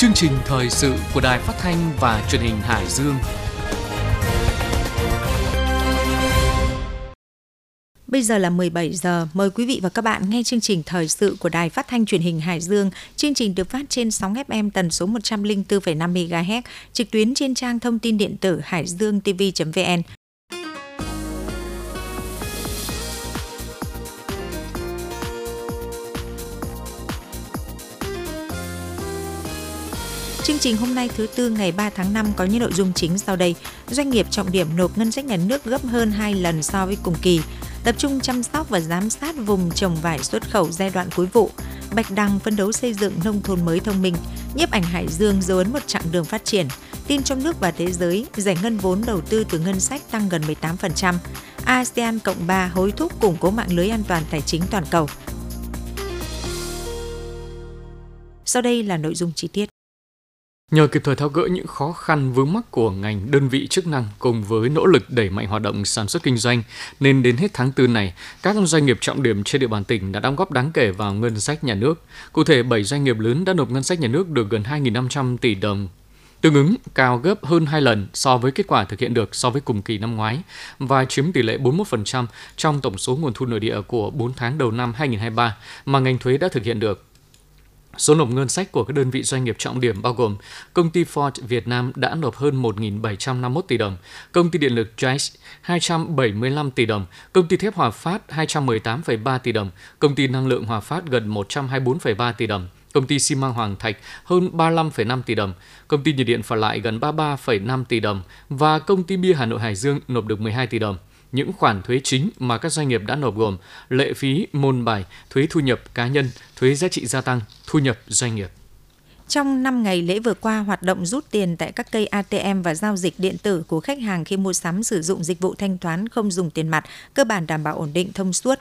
Chương trình thời sự của Đài Phát thanh và Truyền hình Hải Dương. Bây giờ là 17 giờ, mời quý vị và các bạn nghe chương trình thời sự của Đài Phát thanh Truyền hình Hải Dương. Chương trình được phát trên sóng FM tần số 104,5 MHz, trực tuyến trên trang thông tin điện tử hải dương tv.vn. trình hôm nay thứ tư ngày 3 tháng 5 có những nội dung chính sau đây. Doanh nghiệp trọng điểm nộp ngân sách nhà nước gấp hơn 2 lần so với cùng kỳ. Tập trung chăm sóc và giám sát vùng trồng vải xuất khẩu giai đoạn cuối vụ. Bạch Đăng phấn đấu xây dựng nông thôn mới thông minh. Nhiếp ảnh Hải Dương dấu ấn một chặng đường phát triển. Tin trong nước và thế giới, giải ngân vốn đầu tư từ ngân sách tăng gần 18%. ASEAN Cộng 3 hối thúc củng cố mạng lưới an toàn tài chính toàn cầu. Sau đây là nội dung chi tiết. Nhờ kịp thời tháo gỡ những khó khăn vướng mắc của ngành đơn vị chức năng cùng với nỗ lực đẩy mạnh hoạt động sản xuất kinh doanh, nên đến hết tháng 4 này, các doanh nghiệp trọng điểm trên địa bàn tỉnh đã đóng góp đáng kể vào ngân sách nhà nước. Cụ thể, 7 doanh nghiệp lớn đã nộp ngân sách nhà nước được gần 2.500 tỷ đồng, tương ứng cao gấp hơn 2 lần so với kết quả thực hiện được so với cùng kỳ năm ngoái và chiếm tỷ lệ 41% trong tổng số nguồn thu nội địa của 4 tháng đầu năm 2023 mà ngành thuế đã thực hiện được. Số nộp ngân sách của các đơn vị doanh nghiệp trọng điểm bao gồm công ty Ford Việt Nam đã nộp hơn 1.751 tỷ đồng, công ty điện lực Jais 275 tỷ đồng, công ty thép Hòa Phát 218,3 tỷ đồng, công ty năng lượng Hòa Phát gần 124,3 tỷ đồng, công ty xi măng Hoàng Thạch hơn 35,5 tỷ đồng, công ty nhiệt điện Phả Lại gần 33,5 tỷ đồng và công ty bia Hà Nội Hải Dương nộp được 12 tỷ đồng. Những khoản thuế chính mà các doanh nghiệp đã nộp gồm lệ phí môn bài, thuế thu nhập cá nhân, thuế giá trị gia tăng, thu nhập doanh nghiệp. Trong 5 ngày lễ vừa qua, hoạt động rút tiền tại các cây ATM và giao dịch điện tử của khách hàng khi mua sắm sử dụng dịch vụ thanh toán không dùng tiền mặt cơ bản đảm bảo ổn định thông suốt.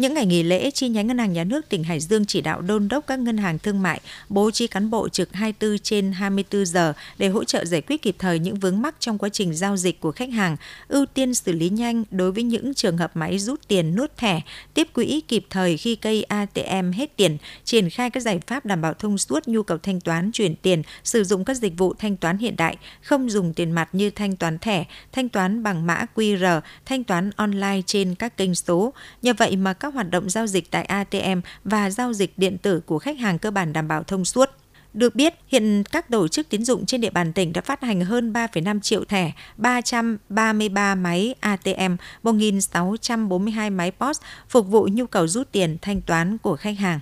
Những ngày nghỉ lễ, chi nhánh Ngân hàng Nhà nước tỉnh Hải Dương chỉ đạo đôn đốc các ngân hàng thương mại bố trí cán bộ trực 24 trên 24 giờ để hỗ trợ giải quyết kịp thời những vướng mắc trong quá trình giao dịch của khách hàng, ưu tiên xử lý nhanh đối với những trường hợp máy rút tiền nuốt thẻ, tiếp quỹ kịp thời khi cây ATM hết tiền, triển khai các giải pháp đảm bảo thông suốt nhu cầu thanh toán, chuyển tiền, sử dụng các dịch vụ thanh toán hiện đại, không dùng tiền mặt như thanh toán thẻ, thanh toán bằng mã QR, thanh toán online trên các kênh số. Nhờ vậy mà các hoạt động giao dịch tại ATM và giao dịch điện tử của khách hàng cơ bản đảm bảo thông suốt. Được biết, hiện các tổ chức tín dụng trên địa bàn tỉnh đã phát hành hơn 3,5 triệu thẻ, 333 máy ATM, 1.642 máy POS phục vụ nhu cầu rút tiền thanh toán của khách hàng.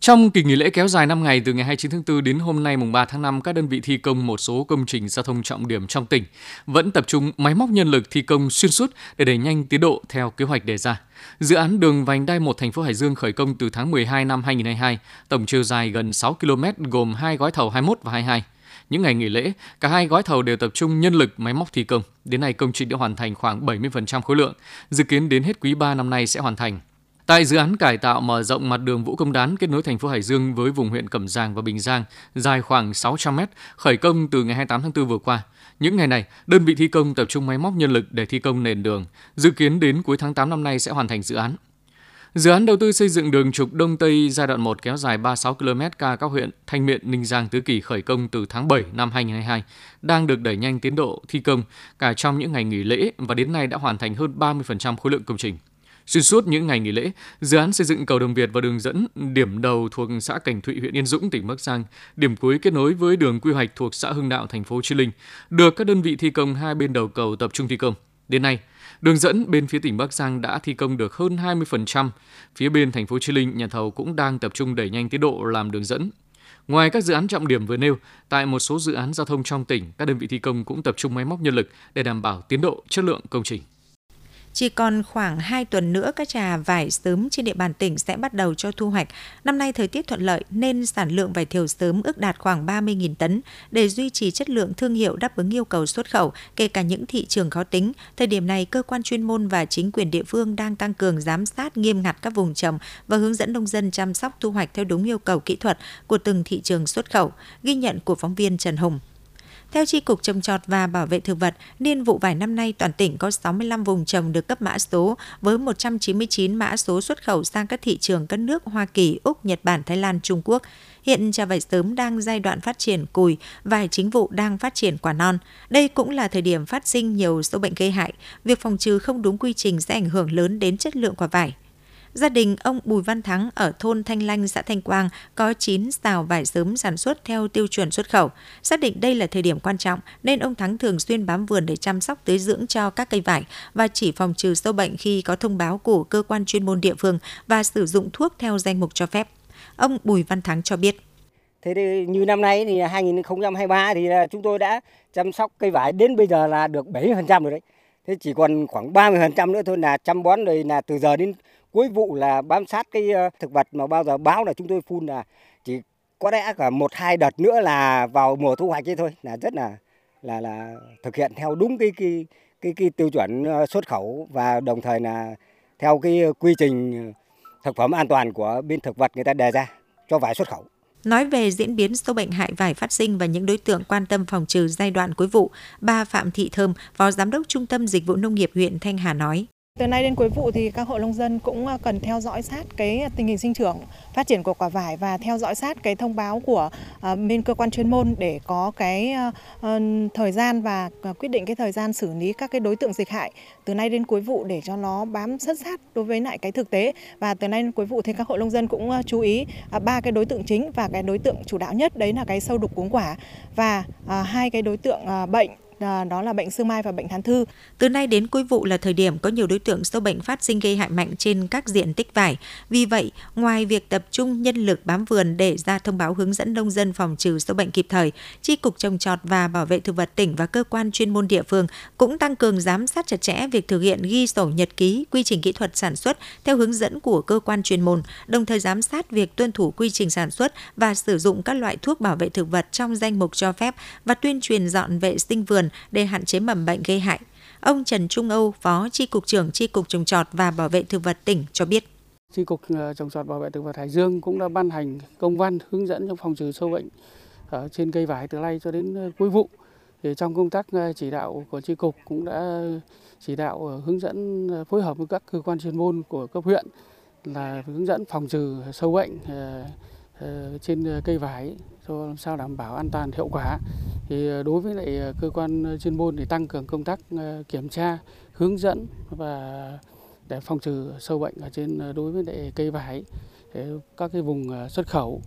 Trong kỳ nghỉ lễ kéo dài 5 ngày từ ngày 29 tháng 4 đến hôm nay mùng 3 tháng 5, các đơn vị thi công một số công trình giao thông trọng điểm trong tỉnh vẫn tập trung máy móc nhân lực thi công xuyên suốt để đẩy nhanh tiến độ theo kế hoạch đề ra. Dự án đường vành đai 1 thành phố Hải Dương khởi công từ tháng 12 năm 2022, tổng chiều dài gần 6 km gồm hai gói thầu 21 và 22. Những ngày nghỉ lễ, cả hai gói thầu đều tập trung nhân lực máy móc thi công. Đến nay công trình đã hoàn thành khoảng 70% khối lượng, dự kiến đến hết quý 3 năm nay sẽ hoàn thành. Tại dự án cải tạo mở rộng mặt đường Vũ Công Đán kết nối thành phố Hải Dương với vùng huyện Cẩm Giang và Bình Giang dài khoảng 600 m, khởi công từ ngày 28 tháng 4 vừa qua. Những ngày này, đơn vị thi công tập trung máy móc nhân lực để thi công nền đường, dự kiến đến cuối tháng 8 năm nay sẽ hoàn thành dự án. Dự án đầu tư xây dựng đường trục Đông Tây giai đoạn 1 kéo dài 36 km ca các huyện Thanh Miện, Ninh Giang, Tứ Kỳ khởi công từ tháng 7 năm 2022, đang được đẩy nhanh tiến độ thi công cả trong những ngày nghỉ lễ và đến nay đã hoàn thành hơn 30% khối lượng công trình. Xuyên suốt những ngày nghỉ lễ, dự án xây dựng cầu Đồng Việt và đường dẫn điểm đầu thuộc xã Cảnh Thụy, huyện Yên Dũng, tỉnh Bắc Giang, điểm cuối kết nối với đường quy hoạch thuộc xã Hưng Đạo, thành phố Hồ Chí Minh, được các đơn vị thi công hai bên đầu cầu tập trung thi công. Đến nay, đường dẫn bên phía tỉnh Bắc Giang đã thi công được hơn 20%. Phía bên thành phố Hồ Chí Minh, nhà thầu cũng đang tập trung đẩy nhanh tiến độ làm đường dẫn. Ngoài các dự án trọng điểm vừa nêu, tại một số dự án giao thông trong tỉnh, các đơn vị thi công cũng tập trung máy móc nhân lực để đảm bảo tiến độ, chất lượng công trình. Chỉ còn khoảng 2 tuần nữa các trà vải sớm trên địa bàn tỉnh sẽ bắt đầu cho thu hoạch. Năm nay thời tiết thuận lợi nên sản lượng vải thiều sớm ước đạt khoảng 30.000 tấn. Để duy trì chất lượng thương hiệu đáp ứng yêu cầu xuất khẩu, kể cả những thị trường khó tính, thời điểm này cơ quan chuyên môn và chính quyền địa phương đang tăng cường giám sát nghiêm ngặt các vùng trồng và hướng dẫn nông dân chăm sóc thu hoạch theo đúng yêu cầu kỹ thuật của từng thị trường xuất khẩu, ghi nhận của phóng viên Trần Hùng. Theo Tri Cục Trồng trọt và Bảo vệ Thực vật, niên vụ vải năm nay toàn tỉnh có 65 vùng trồng được cấp mã số với 199 mã số xuất khẩu sang các thị trường các nước Hoa Kỳ, Úc, Nhật Bản, Thái Lan, Trung Quốc. Hiện trà vải sớm đang giai đoạn phát triển cùi, vải chính vụ đang phát triển quả non. Đây cũng là thời điểm phát sinh nhiều sâu bệnh gây hại. Việc phòng trừ không đúng quy trình sẽ ảnh hưởng lớn đến chất lượng quả vải. Gia đình ông Bùi Văn Thắng ở thôn Thanh Lanh, xã Thanh Quang có 9 xào vải sớm sản xuất theo tiêu chuẩn xuất khẩu. Xác định đây là thời điểm quan trọng nên ông Thắng thường xuyên bám vườn để chăm sóc tưới dưỡng cho các cây vải và chỉ phòng trừ sâu bệnh khi có thông báo của cơ quan chuyên môn địa phương và sử dụng thuốc theo danh mục cho phép. Ông Bùi Văn Thắng cho biết. Thế thì như năm nay thì 2023 thì chúng tôi đã chăm sóc cây vải đến bây giờ là được 70% rồi đấy. Thế chỉ còn khoảng 30% nữa thôi là chăm bón rồi là từ giờ đến cuối vụ là bám sát cái ờ, thực vật mà bao giờ báo là chúng tôi phun là chỉ có lẽ cả một hai đợt nữa là vào mùa thu hoạch ấy thôi là rất là là là thực hiện theo đúng cái cái cái, cái tiêu chuẩn ờ, xuất khẩu và đồng thời là theo cái quy trình thực phẩm an toàn của bên thực vật người ta đề ra cho vải xuất khẩu. Nói về diễn biến sâu bệnh hại vải phát sinh và những đối tượng quan tâm phòng trừ giai đoạn cuối vụ, bà Phạm Thị Thơm, Phó Giám đốc Trung tâm Dịch vụ Nông nghiệp huyện Thanh Hà nói. Từ nay đến cuối vụ thì các hộ nông dân cũng à, cần theo dõi sát cái tình hình sinh trưởng, phát triển của quả vải và theo dõi sát cái thông báo của à, bên cơ quan chuyên môn để có cái à, ờ, thời gian và quyết định cái thời gian xử lý các cái đối tượng dịch hại. Từ nay đến cuối vụ để cho nó bám sát sát đối với lại cái thực tế. Và từ nay đến cuối vụ thì các hộ nông dân cũng chú ý ba cái đối tượng chính và cái đối tượng chủ đạo nhất đấy là cái sâu đục cuống quả và hai cái đối tượng bệnh À, đó là bệnh sương mai và bệnh thán thư. Từ nay đến cuối vụ là thời điểm có nhiều đối tượng sâu bệnh phát sinh gây hại mạnh trên các diện tích vải. Vì vậy, ngoài việc tập trung nhân lực bám vườn để ra thông báo hướng dẫn nông dân phòng trừ sâu bệnh kịp thời, Chi cục trồng trọt và bảo vệ thực vật tỉnh và cơ quan chuyên môn địa phương cũng tăng cường giám sát chặt chẽ việc thực hiện ghi sổ nhật ký, quy trình kỹ thuật sản xuất theo hướng dẫn của cơ quan chuyên môn, đồng thời giám sát việc tuân thủ quy trình sản xuất và sử dụng các loại thuốc bảo vệ thực vật trong danh mục cho phép và tuyên truyền dọn vệ sinh vườn để hạn chế mầm bệnh gây hại. Ông Trần Trung Âu, Phó Tri Cục trưởng Tri Cục Trồng trọt và Bảo vệ Thực vật tỉnh cho biết. Tri Cục ờ, Trồng trọt Bảo vệ Thực vật Hải Dương cũng đã ban hành công văn hướng dẫn trong phòng trừ sâu bệnh ở trên cây vải từ nay cho đến ờ, cuối vụ. Thì trong công tác ờ, chỉ đạo của Tri Cục cũng đã chỉ đạo hướng dẫn phối hợp với các cơ quan chuyên môn của cấp huyện là hướng dẫn phòng trừ sâu bệnh trên cây vải cho làm sao đảm bảo an toàn hiệu quả thì ờ, đối với lại ờ, cơ quan ờ, chuyên môn thì tăng cường công tác kiểm tra, hướng dẫn và để phòng trừ sâu bệnh ở trên đối với lại cây vải các cái vùng xuất khẩu.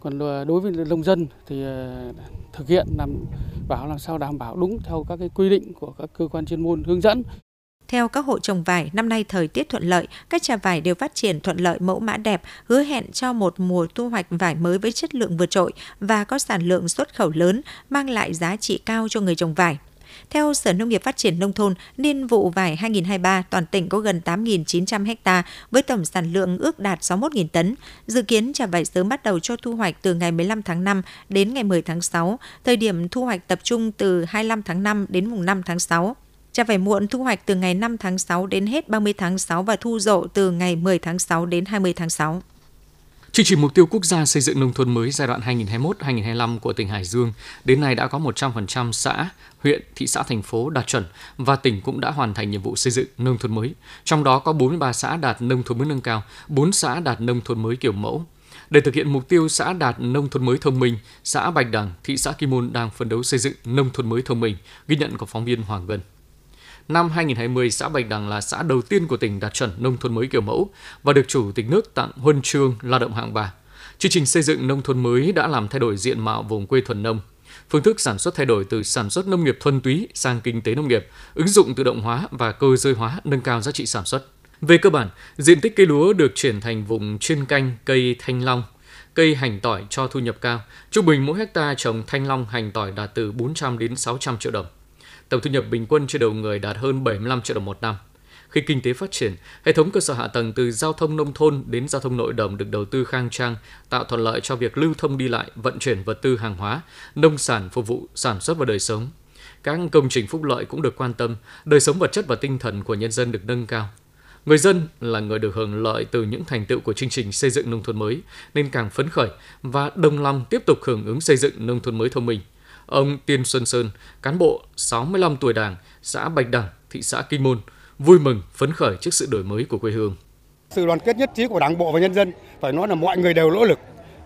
Còn đối với nông dân thì thực hiện làm, bảo làm sao đảm bảo đúng theo các cái quy định của các cơ quan chuyên môn hướng dẫn theo các hộ trồng vải, năm nay thời tiết thuận lợi, các trà vải đều phát triển thuận lợi mẫu mã đẹp, hứa hẹn cho một mùa thu hoạch vải mới với chất lượng vượt trội và có sản lượng xuất khẩu lớn, mang lại giá trị cao cho người trồng vải. Theo Sở Nông nghiệp Phát triển Nông thôn, niên vụ vải 2023 toàn tỉnh có gần 8.900 ha với tổng sản lượng ước đạt 61.000 tấn. Dự kiến trà vải sớm bắt đầu cho thu hoạch từ ngày 15 tháng 5 đến ngày 10 tháng 6, thời điểm thu hoạch tập trung từ 25 tháng 5 đến mùng 5 tháng 6. Trà vải muộn thu hoạch từ ngày 5 tháng 6 đến hết 30 tháng 6 và thu rộ từ ngày 10 tháng 6 đến 20 tháng 6. Chương trình mục tiêu quốc gia xây dựng nông thôn mới giai đoạn 2021-2025 của tỉnh Hải Dương đến nay đã có 100% xã, huyện, thị xã, thành phố đạt chuẩn và tỉnh cũng đã hoàn thành nhiệm vụ xây dựng nông thôn mới. Trong đó có 43 xã đạt nông thôn mới nâng cao, 4 xã đạt nông thôn mới kiểu mẫu. Để thực hiện mục tiêu xã đạt nông thôn mới thông minh, xã Bạch Đằng, thị xã Kim Môn đang phấn đấu xây dựng nông thôn mới thông minh, ghi nhận của phóng viên Hoàng Vân. Năm 2020, xã Bạch Đằng là xã đầu tiên của tỉnh đạt chuẩn nông thôn mới kiểu mẫu và được Chủ tịch nước tặng huân chương lao động hạng ba. Chương trình xây dựng nông thôn mới đã làm thay đổi diện mạo vùng quê thuần nông. Phương thức sản xuất thay đổi từ sản xuất nông nghiệp thuần túy sang kinh tế nông nghiệp, ứng dụng tự động hóa và cơ giới hóa nâng cao giá trị sản xuất. Về cơ bản, diện tích cây lúa được chuyển thành vùng chuyên canh cây thanh long, cây hành tỏi cho thu nhập cao. Trung bình mỗi hecta trồng thanh long hành tỏi đạt từ 400 đến 600 triệu đồng. Tổng thu nhập bình quân trên đầu người đạt hơn 75 triệu đồng một năm. Khi kinh tế phát triển, hệ thống cơ sở hạ tầng từ giao thông nông thôn đến giao thông nội đồng được đầu tư khang trang, tạo thuận lợi cho việc lưu thông đi lại, vận chuyển vật tư hàng hóa, nông sản phục vụ sản xuất và đời sống. Các công trình phúc lợi cũng được quan tâm, đời sống vật chất và tinh thần của nhân dân được nâng cao. Người dân là người được hưởng lợi từ những thành tựu của chương trình xây dựng nông thôn mới nên càng phấn khởi và đồng lòng tiếp tục hưởng ứng xây dựng nông thôn mới thông minh – Ông Tiên Xuân Sơn, cán bộ 65 tuổi Đảng, xã Bạch Đằng, thị xã Kinh Môn, vui mừng, phấn khởi trước sự đổi mới của quê hương. Sự đoàn kết nhất trí của Đảng bộ và nhân dân phải nói là mọi người đều nỗ lực.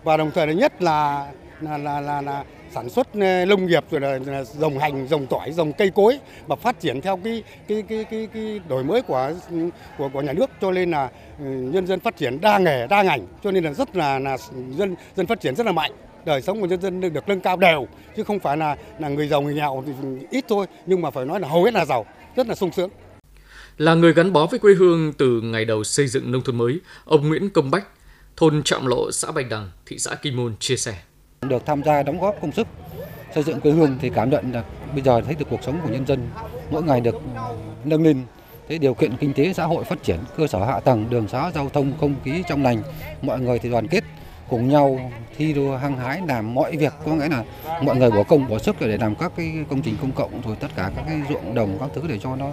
Và đồng thời là nhất là là là là, là sản xuất ờ, nông nghiệp rồi là, là dòng hành, dòng tỏi, dòng cây cối mà phát triển theo cái cái cái cái, cái đổi mới của của của nhà nước. Cho nên là ừ, nhân dân phát triển đa nghề, đa ngành. Cho nên là rất là là dân dân phát triển rất là mạnh đời sống của nhân dân được nâng cao đều chứ không phải là là người giàu người nghèo thì ít thôi nhưng mà phải nói là hầu hết là giàu rất là sung sướng. Là người gắn bó với quê hương từ ngày đầu xây dựng nông thôn mới ông Nguyễn Công Bách thôn Trọng Lộ xã Bạch Đằng thị xã Kim Môn chia sẻ. Được tham gia đóng góp công sức xây dựng quê hương thì cảm nhận là bây giờ thấy được cuộc sống của nhân dân mỗi ngày được nâng lên. Cái điều kiện kinh tế xã hội phát triển cơ sở hạ tầng đường xá giao thông không khí trong lành mọi người thì đoàn kết cùng nhau thi đua hăng hái làm mọi việc có nghĩa là mọi người bỏ công bỏ sức để làm các cái công trình công cộng rồi tất cả các cái ruộng đồng các thứ để cho nó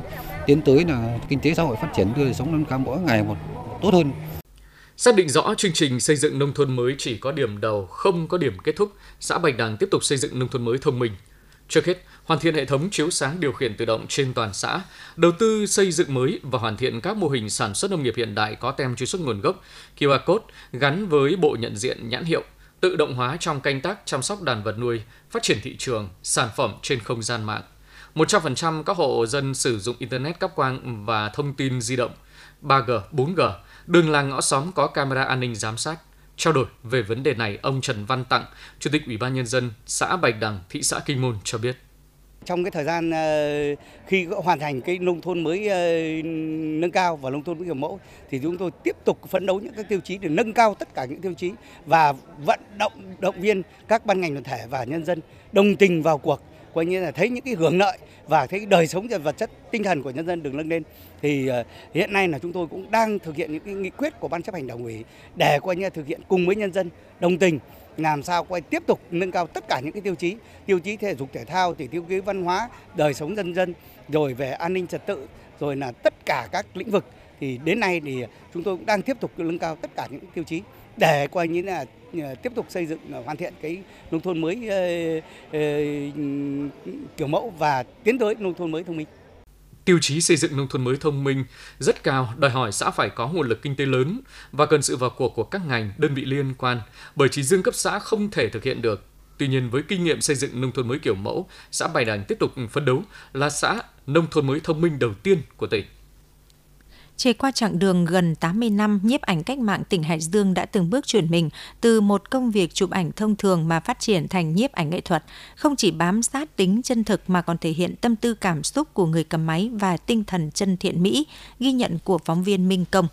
tiến tới là kinh tế xã hội phát triển đưa đời sống nâng cao mỗi ngày một tốt hơn Xác định rõ chương trình xây dựng nông thôn mới chỉ có điểm đầu, không có điểm kết thúc, xã Bạch Đằng tiếp tục xây dựng nông thôn mới thông minh. Trước hết, hoàn thiện hệ thống chiếu sáng điều khiển tự động trên toàn xã, đầu tư xây dựng mới và hoàn thiện các mô hình sản xuất nông nghiệp hiện đại có tem truy xuất nguồn gốc, QR code gắn với bộ nhận diện nhãn hiệu, tự động hóa trong canh tác chăm sóc đàn vật nuôi, phát triển thị trường, sản phẩm trên không gian mạng. 100% các hộ dân sử dụng Internet cáp quang và thông tin di động 3G, 4G, đường làng ngõ xóm có camera an ninh giám sát. Trao đổi về vấn đề này, ông Trần Văn Tặng, Chủ tịch Ủy ban Nhân dân xã Bạch Đằng, thị xã Kinh Môn cho biết. Trong cái thời gian ờ, khi hoàn thành cái nông thôn mới ờ, nâng cao và nông thôn mới kiểu mẫu, thì chúng tôi tiếp tục phấn đấu những các tiêu chí để nâng cao tất cả những tiêu chí và vận động động viên các ban ngành đoàn thể và nhân dân đồng tình vào cuộc, coi như là thấy những cái hưởng lợi và thấy đời sống và vật chất tinh thần của nhân dân được nâng lên. Thì ờ, hiện nay là chúng tôi cũng đang thực hiện những cái nghị quyết của ban chấp hành đảng ủy để coi như là thực hiện cùng với nhân dân đồng tình làm sao quay tiếp tục nâng cao tất cả những cái tiêu chí tiêu chí thể dục, thể thao, thì tiêu chí văn hóa, đời sống dân dân, rồi về an ninh trật tự, rồi là tất cả các lĩnh vực thì đến nay thì chúng tôi cũng đang tiếp tục nâng cao tất cả những tiêu chí để coi như là ờ, tiếp tục xây dựng ờ, hoàn thiện cái nông thôn mới ờ, kiểu mẫu và tiến tới nông thôn mới thông minh. Tiêu chí xây dựng nông thôn mới thông minh rất cao, đòi hỏi xã phải có nguồn lực kinh tế lớn và cần sự vào cuộc của các ngành, đơn vị liên quan, bởi chỉ riêng cấp xã không thể thực hiện được. Tuy nhiên với kinh nghiệm xây dựng nông thôn mới kiểu mẫu, xã Bài Đàn tiếp tục phấn đấu là xã nông thôn mới thông minh đầu tiên của tỉnh. Trải qua chặng đường gần 80 năm, nhiếp ảnh cách mạng tỉnh Hải Dương đã từng bước chuyển mình từ một công việc chụp ảnh thông thường mà phát triển thành nhiếp ảnh nghệ thuật, không chỉ bám sát tính chân thực mà còn thể hiện tâm tư cảm xúc của người cầm máy và tinh thần chân thiện mỹ, ghi nhận của phóng viên Minh Công.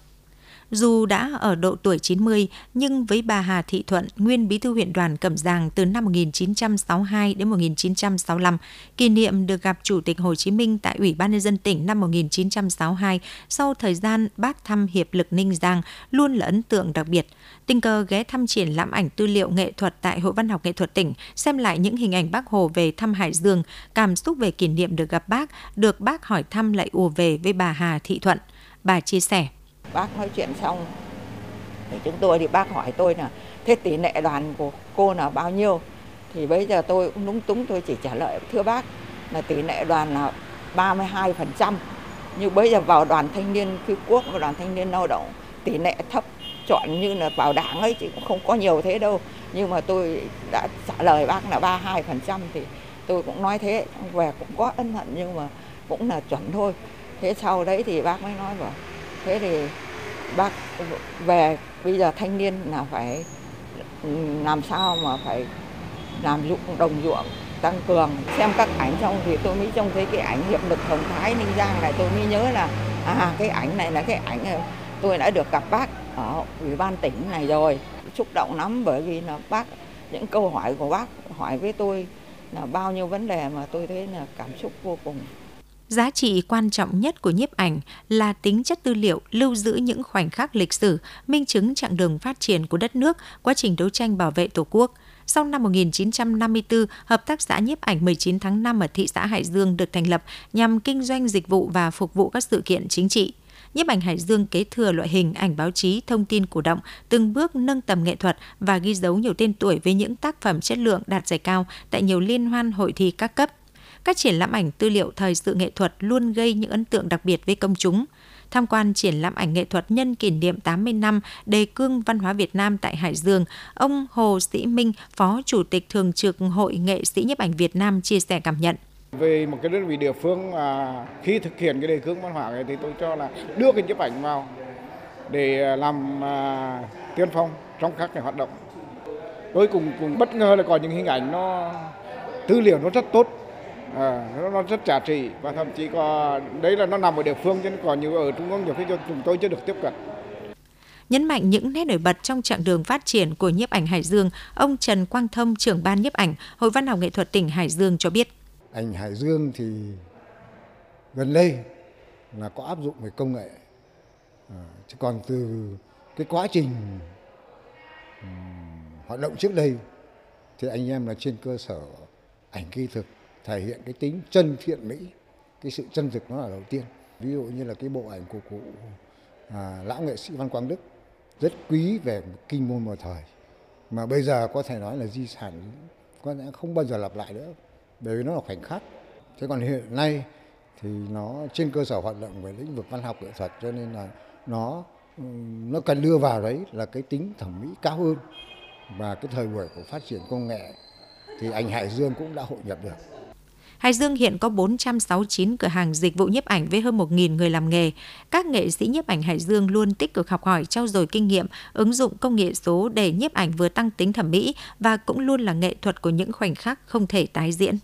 Dù đã ở độ tuổi 90, nhưng với bà Hà Thị Thuận, nguyên bí thư huyện đoàn Cẩm Giàng từ năm 1962 đến 1965, kỷ niệm được gặp Chủ tịch Hồ Chí Minh tại Ủy ban Nhân dân tỉnh năm 1962 sau thời gian bác thăm Hiệp lực Ninh Giang luôn là ấn tượng đặc biệt. Tình cờ ghé thăm triển lãm ảnh tư liệu nghệ thuật tại Hội Văn học Nghệ thuật tỉnh, xem lại những hình ảnh bác Hồ về thăm Hải Dương, cảm xúc về kỷ niệm được gặp bác, được bác hỏi thăm lại ùa về với bà Hà Thị Thuận. Bà chia sẻ. Bác nói chuyện xong, thì chúng tôi thì bác hỏi tôi là, thế tỷ lệ đoàn của cô là bao nhiêu? Thì bây giờ tôi cũng lúng túng, tôi chỉ trả lời, thưa bác, là tỷ lệ đoàn là 32%. Nhưng bây giờ vào đoàn thanh niên cứu quốc và đoàn thanh niên lao động, tỷ lệ thấp chọn như là vào đảng ấy, chứ cũng không có nhiều thế đâu. Nhưng mà tôi đã trả lời bác là 32% thì tôi cũng nói thế về cũng có ân hận nhưng mà cũng là chuẩn thôi. Thế sau đấy thì bác mới nói bảo thế thì bác, về bây giờ thanh niên là phải, làm sao mà phải làm dụng, đồng ruộng, tăng cường. Xem các ảnh trong thì tôi mới trông thấy cái ảnh hiệp lực hồng thái ninh giang này, tôi mới nhớ là à cái ảnh này là cái ảnh, tôi đã được gặp bác ở ủy ban tỉnh này rồi. Xúc động lắm bởi vì là bác, những câu hỏi của bác hỏi với tôi là bao nhiêu vấn đề mà tôi thấy là cảm xúc vô cùng. Giá trị quan trọng nhất của nhiếp ảnh là tính chất tư liệu lưu giữ những khoảnh khắc lịch sử, minh chứng chặng đường phát triển của đất nước, quá trình đấu tranh bảo vệ Tổ quốc. Sau năm 1954, Hợp tác xã nhiếp ảnh 19 tháng 5 ở thị xã Hải Dương được thành lập nhằm kinh doanh dịch vụ và phục vụ các sự kiện chính trị. nhiếp ảnh Hải Dương kế thừa loại hình ảnh báo chí thông tin cổ động, từng bước nâng tầm nghệ thuật và ghi dấu nhiều tên tuổi với những tác phẩm chất lượng đạt giải cao tại nhiều liên hoan hội thi các cấp. Các triển lãm ảnh tư liệu thời sự nghệ thuật luôn gây những ấn tượng đặc biệt với công chúng. Tham quan triển lãm ảnh nghệ thuật nhân kỷ niệm 80 năm đề cương văn hóa Việt Nam tại Hải Dương, ông Hồ Sĩ Minh, Phó Chủ tịch Thường trực Hội Nghệ sĩ nhiếp ảnh Việt Nam chia sẻ cảm nhận. Về một cái đơn vị địa phương mà khi thực hiện cái đề cương văn hóa này thì tôi cho là đưa cái nhiếp ảnh vào để à, làm à, tiên phong trong các cái hoạt động. Tôi cũng cũng bất ngờ là có những hình ảnh nó tư liệu nó rất tốt à, nó, nó rất giá trị và thậm chí có đấy là nó nằm ở địa phương chứ còn nhiều ở trung ương nhiều khi chúng tôi chưa được tiếp cận. Nhấn mạnh những nét nổi bật trong chặng đường phát triển của nhiếp ảnh Hải Dương, ông Trần Quang Thông, trưởng ban nhiếp ảnh, Hội Văn học nghệ thuật tỉnh Hải Dương cho biết. Ảnh Hải Dương thì gần đây là có áp dụng về công nghệ à, chứ còn từ cái quá trình um, hoạt động trước đây thì anh em là trên cơ sở ảnh kỹ thực thể hiện cái tính chân thiện mỹ cái sự chân thực nó là đầu tiên. Ví dụ như là cái bộ ảnh của cụ à, lão nghệ sĩ văn quang đức rất quý về kinh môn một thời. Mà bây giờ có thể nói là di sản có lẽ không bao giờ lặp lại nữa bởi vì nó là khoảnh khắc. Thế còn hiện nay thì nó trên cơ sở hoạt động về lĩnh vực văn học nghệ thuật cho nên là nó nó cần đưa vào đấy là cái tính thẩm mỹ cao hơn. Và cái thời buổi của phát triển công nghệ thì anh Hải Dương cũng đã hội nhập được. Hải Dương hiện có 469 cửa hàng dịch vụ nhiếp ảnh với hơn 1.000 người làm nghề. Các nghệ sĩ nhiếp ảnh Hải Dương luôn tích cực học hỏi, trao dồi kinh nghiệm, ứng dụng công nghệ số để nhiếp ảnh vừa tăng tính thẩm mỹ và cũng luôn là nghệ thuật của những khoảnh khắc không thể tái diễn.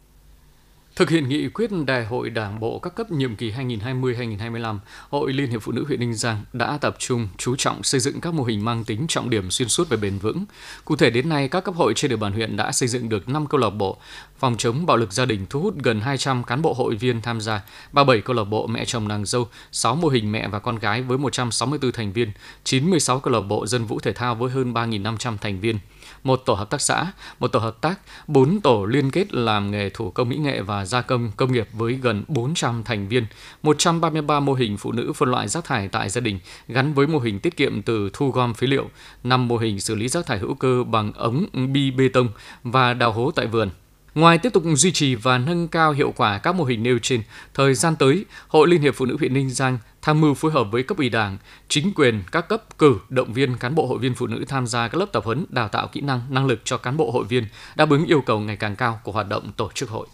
Thực hiện nghị quyết Đại hội Đảng bộ các cấp nhiệm kỳ 2020-2025, Hội Liên hiệp Phụ nữ huyện Ninh Giang đã tập trung chú trọng xây dựng các mô hình mang tính trọng điểm xuyên suốt và bền vững. Cụ thể đến nay, các cấp hội trên địa bàn huyện đã xây dựng được 5 câu lạc bộ phòng chống bạo lực gia đình thu hút gần 200 cán bộ hội viên tham gia, 37 câu lạc bộ mẹ chồng nàng dâu, 6 mô hình mẹ và con gái với 164 thành viên, 96 câu lạc bộ dân vũ thể thao với hơn 3.500 thành viên một tổ hợp tác xã, một tổ hợp tác, bốn tổ liên kết làm nghề thủ công mỹ nghệ và gia công công nghiệp với gần 400 thành viên, 133 mô hình phụ nữ phân loại rác thải tại gia đình gắn với mô hình tiết kiệm từ thu gom phế liệu, 5 mô hình xử lý rác thải hữu cơ bằng ống bi bê tông và đào hố tại vườn. Ngoài tiếp tục duy trì và nâng cao hiệu quả các mô hình nêu trên, thời gian tới, Hội Liên hiệp Phụ nữ huyện Ninh Giang tham mưu phối hợp với cấp ủy Đảng, chính quyền các cấp cử động viên cán bộ hội viên phụ nữ tham gia các lớp tập huấn đào tạo kỹ năng, năng lực cho cán bộ hội viên đáp ứng yêu cầu ngày càng cao của hoạt động tổ chức hội.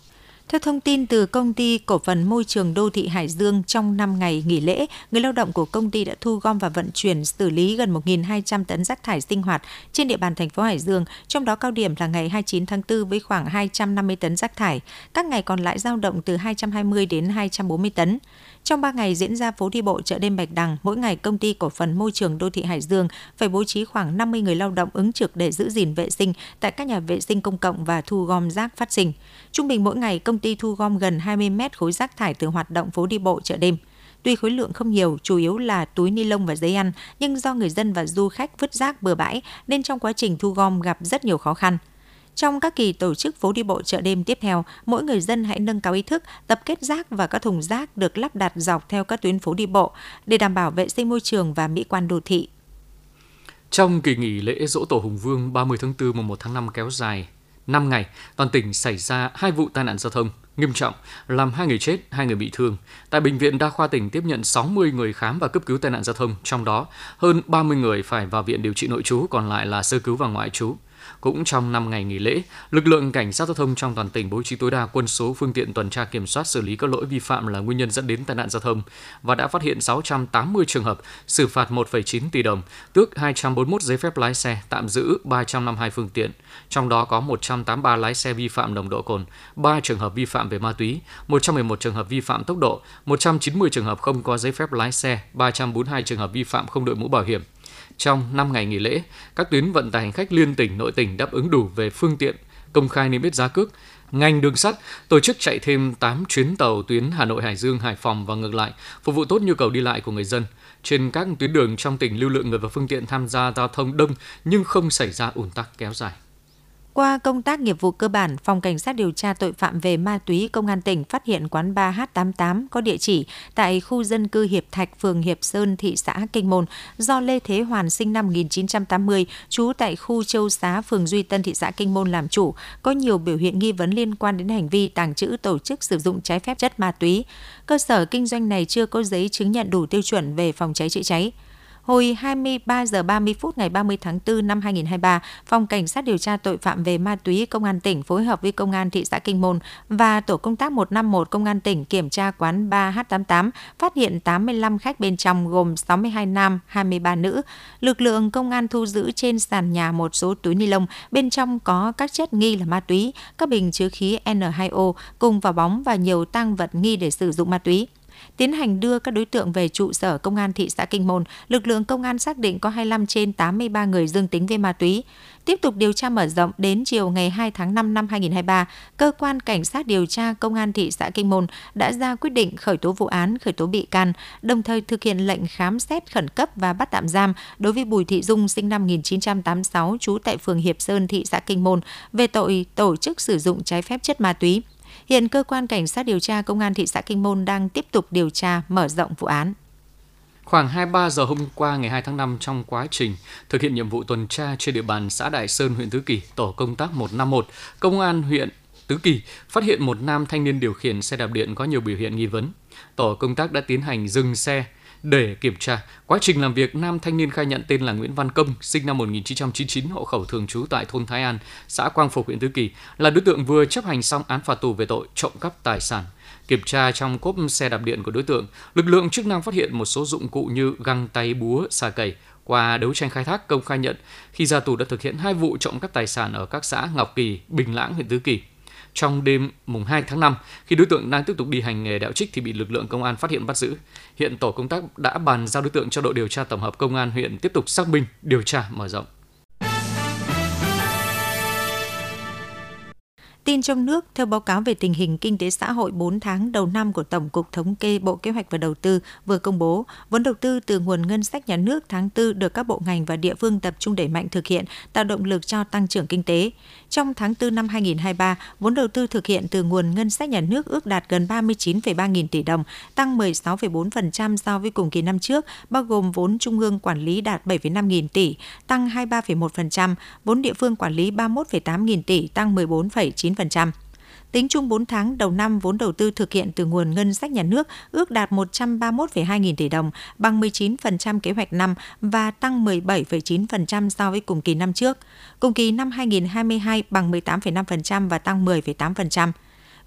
Theo thông tin từ công ty cổ phần môi trường đô thị Hải Dương, trong 5 ngày nghỉ lễ, người lao động của công ty đã thu gom và vận chuyển xử lý gần 1.200 tấn rác thải sinh hoạt trên địa bàn thành phố Hải Dương, trong đó cao điểm là ngày 29 tháng 4 với khoảng 250 tấn rác thải. Các ngày còn lại dao động từ 220 đến 240 tấn. Trong 3 ngày diễn ra phố đi bộ chợ đêm Bạch Đằng, mỗi ngày công ty cổ phần môi trường đô thị Hải Dương phải bố trí khoảng 50 người lao động ứng trực để giữ gìn vệ sinh tại các nhà vệ sinh công cộng và thu gom rác phát sinh. Trung bình mỗi ngày công ty thu gom gần 20 mét khối rác thải từ hoạt động phố đi bộ chợ đêm. Tuy khối lượng không nhiều, chủ yếu là túi ni lông và giấy ăn, nhưng do người dân và du khách vứt rác bừa bãi nên trong quá trình thu gom gặp rất nhiều khó khăn. Trong các kỳ tổ chức phố đi bộ chợ đêm tiếp theo, mỗi người dân hãy nâng cao ý thức tập kết rác và các thùng rác được lắp đặt dọc theo các tuyến phố đi bộ để đảm bảo vệ sinh môi trường và mỹ quan đô thị. Trong kỳ nghỉ lễ Dỗ Tổ Hùng Vương 30 tháng 4 mùng 1 tháng 5 kéo dài 5 ngày, toàn tỉnh xảy ra hai vụ tai nạn giao thông nghiêm trọng, làm hai người chết, hai người bị thương. Tại bệnh viện đa khoa tỉnh tiếp nhận 60 người khám và cấp cứu tai nạn giao thông, trong đó hơn 30 người phải vào viện điều trị nội trú, còn lại là sơ cứu và ngoại trú. Cũng trong 5 ngày nghỉ lễ, lực lượng cảnh sát giao thông trong toàn tỉnh bố trí tối đa quân số phương tiện tuần tra kiểm soát xử lý các lỗi vi phạm là nguyên nhân dẫn đến tai nạn giao thông và đã phát hiện 680 trường hợp, xử phạt 1,9 tỷ đồng, tước 241 giấy phép lái xe, tạm giữ 352 phương tiện. Trong đó có 183 lái xe vi phạm nồng độ cồn, 3 trường hợp vi phạm về ma túy, 111 trường hợp vi phạm tốc độ, 190 trường hợp không có giấy phép lái xe, 342 trường hợp vi phạm không đội mũ bảo hiểm, trong 5 ngày nghỉ lễ, các tuyến vận tải hành khách liên tỉnh, nội tỉnh đáp ứng đủ về phương tiện, công khai niêm yết giá cước. Ngành đường sắt tổ chức chạy thêm 8 chuyến tàu tuyến Hà Nội, Hải Dương, Hải Phòng và ngược lại, phục vụ tốt nhu cầu đi lại của người dân. Trên các tuyến đường trong tỉnh lưu lượng người và phương tiện tham gia giao thông đông nhưng không xảy ra ủn tắc kéo dài. Qua công tác nghiệp vụ cơ bản, Phòng Cảnh sát điều tra tội phạm về ma túy Công an tỉnh phát hiện quán bar H88 có địa chỉ tại khu dân cư Hiệp Thạch, phường Hiệp Sơn, thị xã Kinh Môn do Lê Thế Hoàn sinh năm 1980, trú tại khu Châu Xá, phường Duy Tân, thị xã Kinh Môn làm chủ, có nhiều biểu hiện nghi vấn liên quan đến hành vi tàng trữ tổ chức sử dụng trái phép chất ma túy. Cơ sở kinh doanh này chưa có giấy chứng nhận đủ tiêu chuẩn về phòng cháy chữa cháy. Hồi 23 giờ 30 phút ngày 30 tháng 4 năm 2023, Phòng Cảnh sát điều tra tội phạm về ma túy Công an tỉnh phối hợp với Công an thị xã Kinh Môn và Tổ công tác 151 Công an tỉnh kiểm tra quán 3H88, phát hiện 85 khách bên trong gồm 62 nam, 23 nữ. Lực lượng công an thu giữ trên sàn nhà một số túi ni lông, bên trong có các chất nghi là ma túy, các bình chứa khí N2O cùng vào bóng và nhiều tăng vật nghi để sử dụng ma túy. Tiến hành đưa các đối tượng về trụ sở công an thị xã Kinh Môn, lực lượng công an xác định có 25 trên 83 người dương tính với ma túy. Tiếp tục điều tra mở rộng đến chiều ngày 2 tháng 5 năm 2023, cơ quan cảnh sát điều tra công an thị xã Kinh Môn đã ra quyết định khởi tố vụ án, khởi tố bị can, đồng thời thực hiện lệnh khám xét khẩn cấp và bắt tạm giam đối với Bùi Thị Dung sinh năm 1986 trú tại phường Hiệp Sơn, thị xã Kinh Môn về tội tổ chức sử dụng trái phép chất ma túy. Hiện cơ quan cảnh sát điều tra công an thị xã Kinh Môn đang tiếp tục điều tra mở rộng vụ án. Khoảng 23 giờ hôm qua ngày 2 tháng 5 trong quá trình thực hiện nhiệm vụ tuần tra trên địa bàn xã Đại Sơn, huyện Tứ Kỳ, tổ công tác 151, công an huyện Tứ Kỳ phát hiện một nam thanh niên điều khiển xe đạp điện có nhiều biểu hiện nghi vấn. Tổ công tác đã tiến hành dừng xe, để kiểm tra, quá trình làm việc, nam thanh niên khai nhận tên là Nguyễn Văn Công, sinh năm 1999, hộ khẩu thường trú tại thôn Thái An, xã Quang Phục, huyện Tứ Kỳ, là đối tượng vừa chấp hành xong án phạt tù về tội trộm cắp tài sản. Kiểm tra trong cốp xe đạp điện của đối tượng, lực lượng chức năng phát hiện một số dụng cụ như găng tay, búa, xà cầy. Qua đấu tranh khai thác, Công khai nhận khi ra tù đã thực hiện hai vụ trộm cắp tài sản ở các xã Ngọc Kỳ, Bình Lãng, huyện Tứ Kỳ trong đêm mùng 2 tháng 5 khi đối tượng đang tiếp tục đi hành nghề đạo trích thì bị lực lượng công an phát hiện bắt giữ. Hiện tổ công tác đã bàn giao đối tượng cho đội điều tra tổng hợp công an huyện tiếp tục xác minh, điều tra mở rộng. Tin trong nước, theo báo cáo về tình hình kinh tế xã hội 4 tháng đầu năm của Tổng cục Thống kê Bộ Kế hoạch và Đầu tư vừa công bố, vốn đầu tư từ nguồn ngân sách nhà nước tháng 4 được các bộ ngành và địa phương tập trung đẩy mạnh thực hiện, tạo động lực cho tăng trưởng kinh tế. Trong tháng 4 năm 2023, vốn đầu tư thực hiện từ nguồn ngân sách nhà nước ước đạt gần 39,3 nghìn tỷ đồng, tăng 16,4% so với cùng kỳ năm trước, bao gồm vốn trung ương quản lý đạt 7,5 nghìn tỷ, tăng 23,1%, vốn địa phương quản lý 31,8 nghìn tỷ, tăng 14,9%. Tính chung 4 tháng đầu năm, vốn đầu tư thực hiện từ nguồn ngân sách nhà nước ước đạt 131,2 nghìn tỷ đồng, bằng 19% kế hoạch năm và tăng 17,9% so với cùng kỳ năm trước. Cùng kỳ năm 2022 bằng 18,5% và tăng 10,8%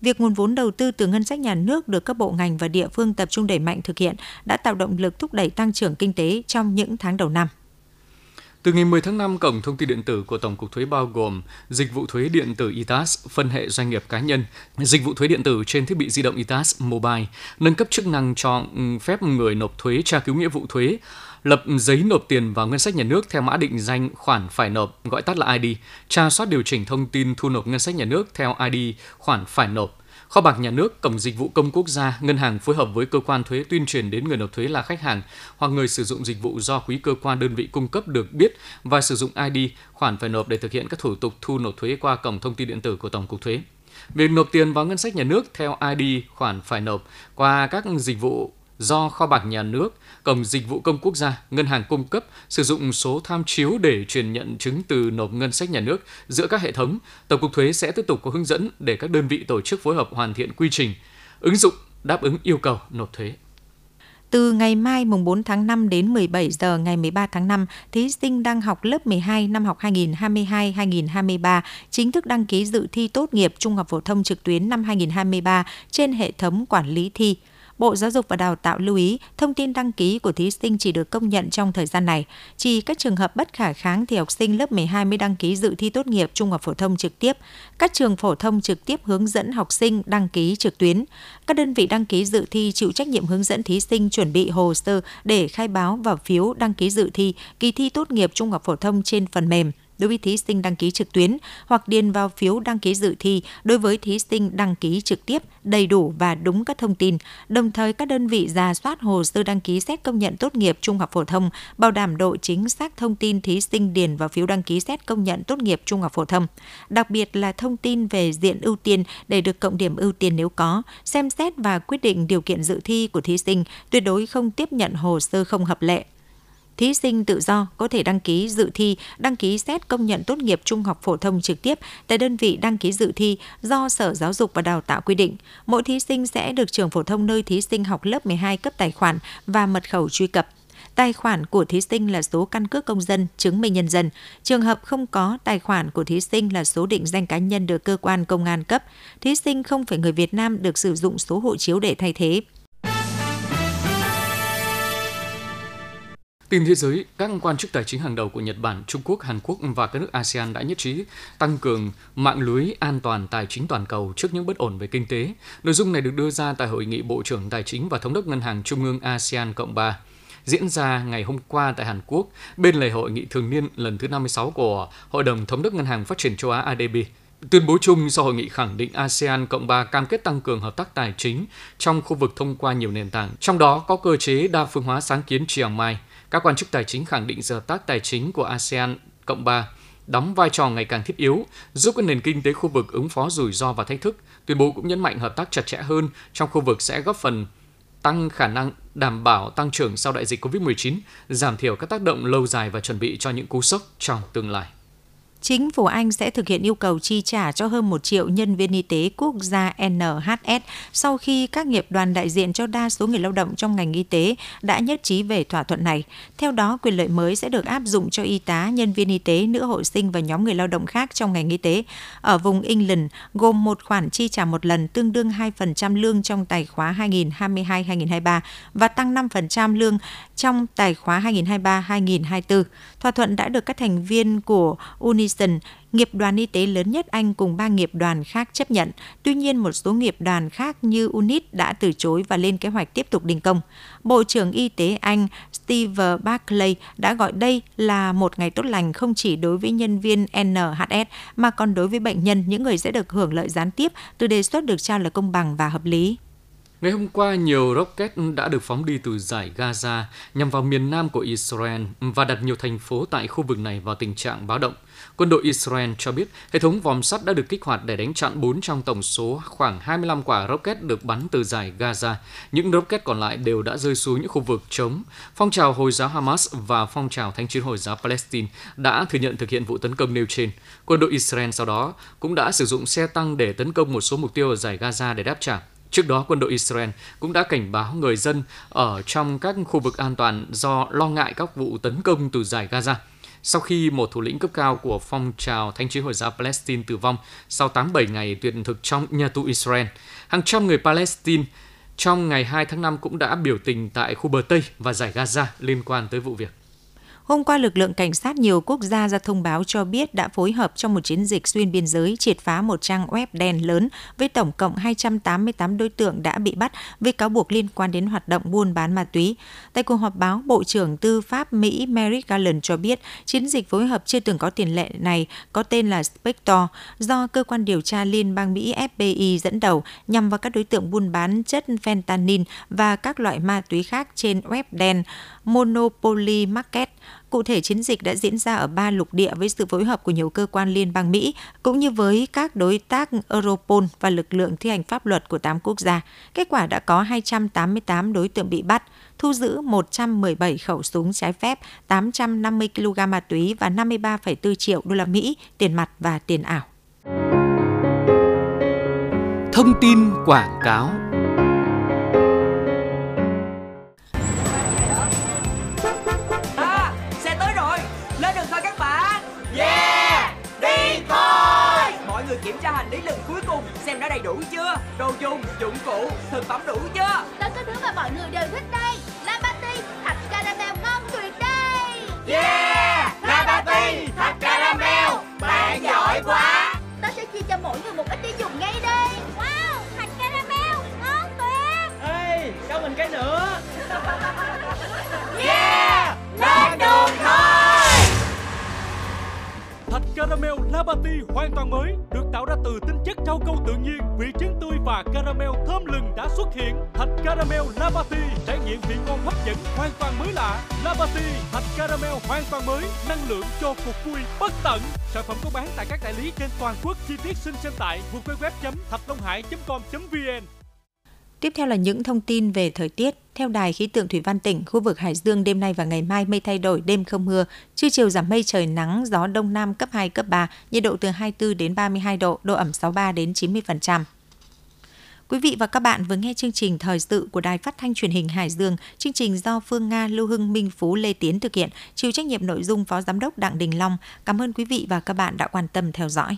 việc nguồn vốn đầu tư từ ngân sách nhà nước được các bộ ngành và địa phương tập trung đẩy mạnh thực hiện đã tạo động lực thúc đẩy tăng trưởng kinh tế trong những tháng đầu năm. Từ ngày 10 tháng 5, cổng thông tin điện tử của Tổng cục Thuế bao gồm dịch vụ thuế điện tử ITAS, phân hệ doanh nghiệp cá nhân, dịch vụ thuế điện tử trên thiết bị di động ITAS Mobile, nâng cấp chức năng cho ừ, phép người nộp thuế tra cứu nghĩa vụ thuế, lập giấy nộp tiền vào ngân sách nhà nước theo mã định danh khoản phải nộp, gọi tắt là ID, tra soát điều chỉnh thông tin thu nộp ngân sách nhà nước theo ID khoản phải nộp, Kho bạc nhà nước, Cổng Dịch vụ Công Quốc gia, ngân hàng phối hợp với cơ quan thuế tuyên truyền đến người nộp thuế là khách hàng hoặc người sử dụng dịch vụ do quý cơ quan đơn vị cung cấp được biết và sử dụng ID khoản phải nộp để thực hiện các thủ tục thu nộp thuế qua cổng thông tin điện tử của Tổng cục Thuế. Việc nộp tiền vào ngân sách nhà nước theo ID khoản phải nộp qua các dịch vụ do kho bạc nhà nước, cổng dịch vụ công quốc gia, ngân hàng cung cấp sử dụng số tham chiếu để truyền nhận chứng từ nộp ngân sách nhà nước giữa các hệ thống, Tổng cục thuế sẽ tiếp tục có hướng dẫn để các đơn vị tổ chức phối hợp hoàn thiện quy trình, ứng dụng đáp ứng yêu cầu nộp thuế. Từ ngày mai mùng 4 tháng 5 đến 17 giờ ngày 13 tháng 5, thí sinh đang học lớp 12 năm học 2022-2023 chính thức đăng ký dự thi tốt nghiệp trung học phổ thông trực tuyến năm 2023 trên hệ thống quản lý thi. Bộ Giáo dục và Đào tạo lưu ý, thông tin đăng ký của thí sinh chỉ được công nhận trong thời gian này. Chỉ các trường hợp bất khả kháng thì học sinh lớp 12 mới đăng ký dự thi tốt nghiệp trung học phổ thông trực tiếp. Các trường phổ thông trực tiếp hướng dẫn học sinh đăng ký trực tuyến. Các đơn vị đăng ký dự thi chịu trách nhiệm hướng dẫn thí sinh chuẩn bị hồ sơ để khai báo vào phiếu đăng ký dự thi kỳ thi tốt nghiệp trung học phổ thông trên phần mềm đối với thí sinh đăng ký trực tuyến hoặc điền vào phiếu đăng ký dự thi đối với thí sinh đăng ký trực tiếp đầy đủ và đúng các thông tin. Đồng thời các đơn vị ra soát hồ sơ đăng ký xét công nhận tốt nghiệp trung học phổ thông, bảo đảm độ chính xác thông tin thí sinh điền vào phiếu đăng ký xét công nhận tốt nghiệp trung học phổ thông. Đặc biệt là thông tin về diện ưu tiên để được cộng điểm ưu tiên nếu có, xem xét và quyết định điều kiện dự thi của thí sinh, tuyệt đối không tiếp nhận hồ sơ không hợp lệ thí sinh tự do có thể đăng ký dự thi, đăng ký xét công nhận tốt nghiệp trung học phổ thông trực tiếp tại đơn vị đăng ký dự thi do Sở Giáo dục và Đào tạo quy định. Mỗi thí sinh sẽ được trường phổ thông nơi thí sinh học lớp 12 cấp tài khoản và mật khẩu truy cập. Tài khoản của thí sinh là số căn cước công dân, chứng minh nhân dân. Trường hợp không có tài khoản của thí sinh là số định danh cá nhân được cơ quan công an cấp. Thí sinh không phải người Việt Nam được sử dụng số hộ chiếu để thay thế. Tin thế giới, các quan chức tài chính hàng đầu của Nhật Bản, Trung Quốc, Hàn Quốc và các nước ASEAN đã nhất trí tăng cường mạng lưới an toàn tài chính toàn cầu trước những bất ổn về kinh tế. Nội dung này được đưa ra tại hội nghị Bộ trưởng Tài chính và Thống đốc Ngân hàng Trung ương ASEAN Cộng 3 diễn ra ngày hôm qua tại Hàn Quốc bên lề hội nghị thường niên lần thứ 56 của Hội đồng Thống đốc Ngân hàng Phát triển châu Á ADB. Tuyên bố chung sau hội nghị khẳng định ASEAN Cộng 3 cam kết tăng cường hợp tác tài chính trong khu vực thông qua nhiều nền tảng, trong đó có cơ chế đa phương hóa sáng kiến Chiang Mai – các quan chức tài chính khẳng định hợp tác tài chính của ASEAN Cộng 3 đóng vai trò ngày càng thiết yếu, giúp các nền kinh tế khu vực ứng phó rủi ro và thách thức. Tuyên bố cũng nhấn mạnh hợp tác chặt chẽ hơn trong khu vực sẽ góp phần tăng khả năng đảm bảo tăng trưởng sau đại dịch COVID-19, giảm thiểu các tác động lâu dài và chuẩn bị cho những cú sốc trong tương lai. Chính phủ Anh sẽ thực hiện yêu cầu chi trả cho hơn 1 triệu nhân viên y tế quốc gia NHS sau khi các nghiệp đoàn đại diện cho đa số người lao động trong ngành y tế đã nhất trí về thỏa thuận này. Theo đó, quyền lợi mới sẽ được áp dụng cho y tá, nhân viên y tế, nữ hộ sinh và nhóm người lao động khác trong ngành y tế. Ở vùng England, gồm một khoản chi trả một lần tương đương 2% lương trong tài khóa 2022-2023 và tăng 5% lương trong tài khóa 2023-2024. Thỏa thuận đã được các thành viên của Unicef. Vision, nghiệp đoàn y tế lớn nhất Anh cùng ba nghiệp đoàn khác chấp nhận. Tuy nhiên, một số nghiệp đoàn khác như UNIT đã từ chối và lên kế hoạch tiếp tục đình công. Bộ trưởng Y tế Anh Steve Barclay đã gọi đây là một ngày tốt lành không chỉ đối với nhân viên NHS mà còn đối với bệnh nhân, những người sẽ được hưởng lợi gián tiếp từ đề xuất được cho là công bằng và hợp lý. Ngày hôm qua, nhiều rocket đã được phóng đi từ giải Gaza nhằm vào miền nam của Israel và đặt nhiều thành phố tại khu vực này vào tình trạng báo động. Quân đội Israel cho biết hệ thống vòm sắt đã được kích hoạt để đánh chặn 4 trong tổng số khoảng 25 quả rocket được bắn từ giải Gaza. Những rocket còn lại đều đã rơi xuống những khu vực trống. Phong trào Hồi giáo Hamas và phong trào Thánh chiến Hồi giáo Palestine đã thừa nhận thực hiện vụ tấn công nêu trên. Quân đội Israel sau đó cũng đã sử dụng xe tăng để tấn công một số mục tiêu ở giải Gaza để đáp trả. Trước đó, quân đội Israel cũng đã cảnh báo người dân ở trong các khu vực an toàn do lo ngại các vụ tấn công từ giải Gaza. Sau khi một thủ lĩnh cấp cao của phong trào Thánh chiến Hồi giáo Palestine tử vong sau 87 ngày tuyệt thực trong nhà tù Israel, hàng trăm người Palestine trong ngày 2 tháng 5 cũng đã biểu tình tại khu bờ Tây và giải Gaza liên quan tới vụ việc. Hôm qua, lực lượng cảnh sát nhiều quốc gia ra thông báo cho biết đã phối hợp trong một chiến dịch xuyên biên giới triệt phá một trang web đen lớn với tổng cộng 288 đối tượng đã bị bắt với cáo buộc liên quan đến hoạt động buôn bán ma túy. Tại cuộc họp báo, Bộ trưởng Tư pháp Mỹ Merrick Garland cho biết chiến dịch phối hợp chưa từng có tiền lệ này có tên là Spectre do cơ quan điều tra liên bang Mỹ FBI dẫn đầu nhằm vào các đối tượng buôn bán chất fentanyl và các loại ma túy khác trên web đen Monopoly Market. Cụ thể, chiến dịch đã diễn ra ở ba lục địa với sự phối hợp của nhiều cơ quan liên bang Mỹ, cũng như với các đối tác Europol và lực lượng thi hành pháp luật của 8 quốc gia. Kết quả đã có 288 đối tượng bị bắt, thu giữ 117 khẩu súng trái phép, 850 kg ma túy và 53,4 triệu đô la Mỹ tiền mặt và tiền ảo. Thông tin quảng cáo đủ chưa? Đồ dùng, dụng cụ, thực phẩm đủ chưa? Tất cả thứ mà mọi người đều thích đây. Labati, thạch caramel ngon tuyệt đây. Yeah, Labati, thạch caramel Bạn giỏi quá. Ta sẽ chia cho mỗi người một Labati hoàn toàn mới được tạo ra từ tinh chất rau câu tự nhiên, vị trứng tươi và caramel thơm lừng đã xuất hiện. Thạch caramel Labati trải nghiệm vị ngon hấp dẫn hoàn toàn mới lạ. Labati thạch caramel hoàn toàn mới, năng lượng cho cuộc vui bất tận. Sản phẩm có bán tại các đại lý trên toàn quốc. Chi tiết xin xem tại www.thạchlonghai.com.vn. Tiếp theo là những thông tin về thời tiết. Theo Đài khí tượng Thủy văn tỉnh, khu vực Hải Dương đêm nay và ngày mai mây thay đổi, đêm không mưa, trưa chiều giảm mây trời nắng, gió đông nam cấp 2, cấp 3, nhiệt độ từ 24 đến 32 độ, độ ẩm 63 đến 90%. Quý vị và các bạn vừa nghe chương trình thời sự của Đài Phát thanh Truyền hình Hải Dương, chương trình do Phương Nga, Lưu Hưng, Minh Phú, Lê Tiến thực hiện, chịu trách nhiệm nội dung Phó Giám đốc Đặng Đình Long. Cảm ơn quý vị và các bạn đã quan tâm theo dõi.